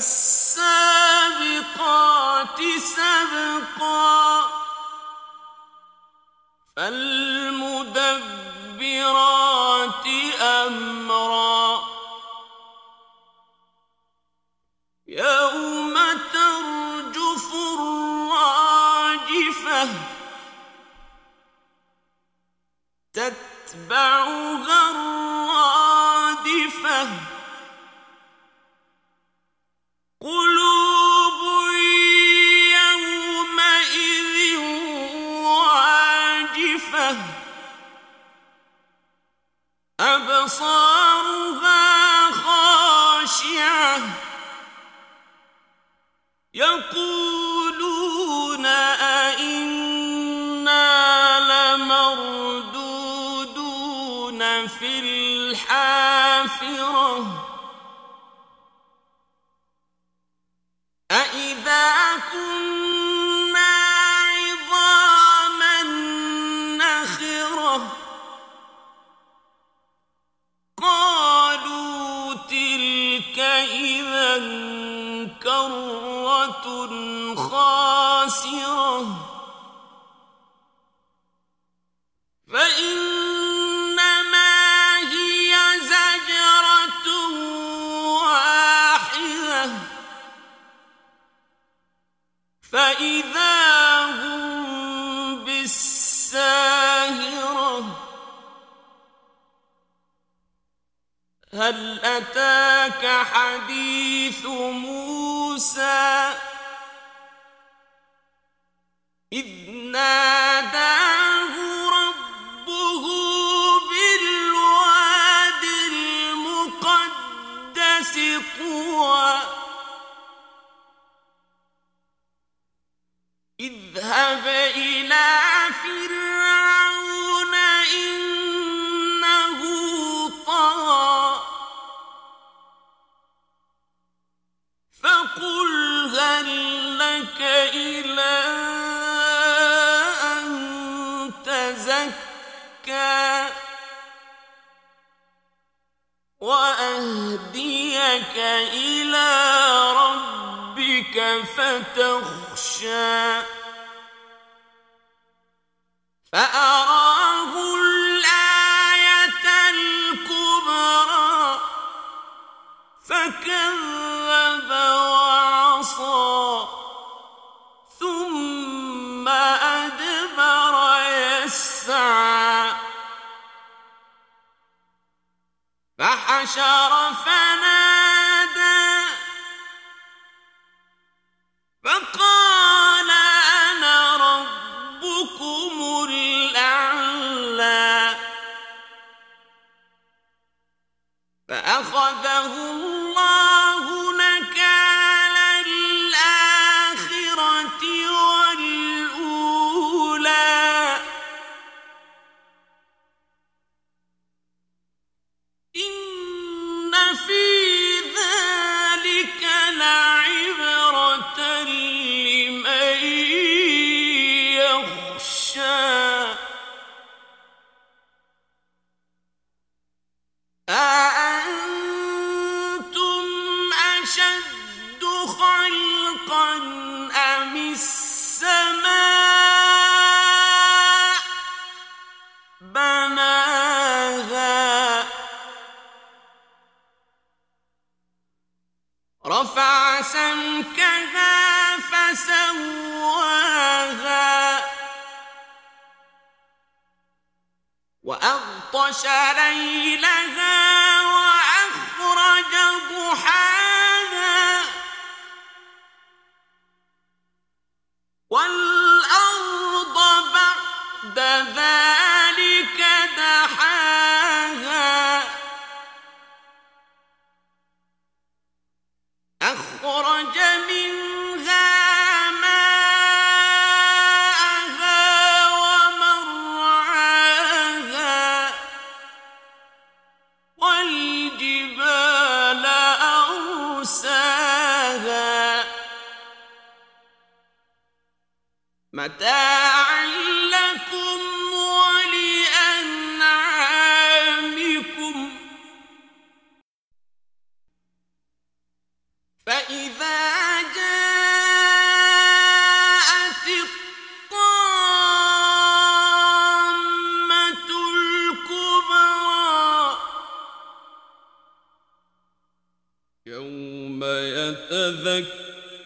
فالسابقات سبقا. فالمدبرات أمرا. في الحافرة. أئذا كنا عظاما نخرة قالوا تلك إذا كرة خاسرة حديث موسى. إذ ناداه ربه بالواد المقدس طوى إذهب إلى إلى أن تزكى وأهديك إلى ربك فتخشى. فأراه الآية الكبرى فكذب خلقا أم السماء؟ بناها. رفع سمكها فسواها. وأغطش ليلها بعد ذلك دحاها. أخرج منها ماءها ومرعاها. والجبال أرساها. متاعا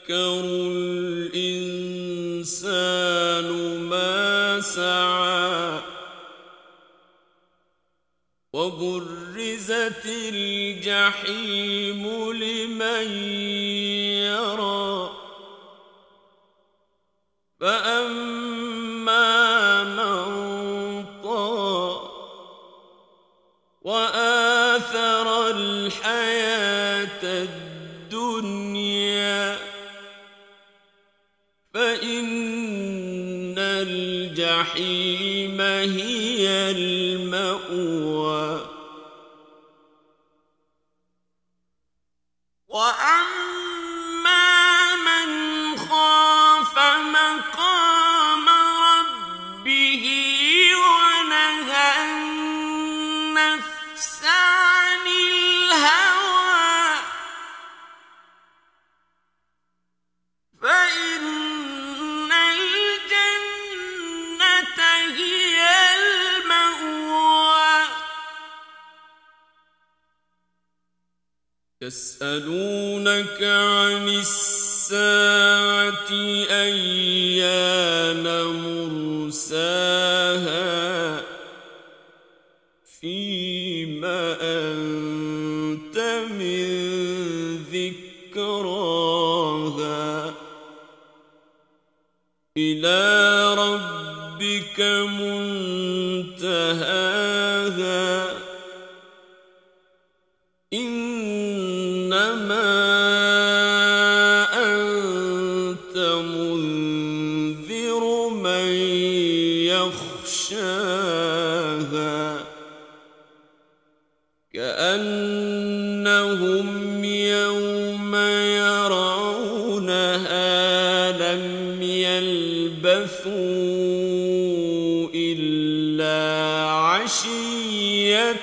يتذكر الإنسان ما سعى وبرزت الجحيم لمن يرى فأما من طغى وآثر الحياة الدنيا فإن الجحيم هي المأوى. يسألونك عن الساعة أيان مرساها فيما أنت من ذكراها إلى ربك منتهاها أنت منذر من يخشاها كأنهم يوم يرونها لم يلبثوا إلا عشية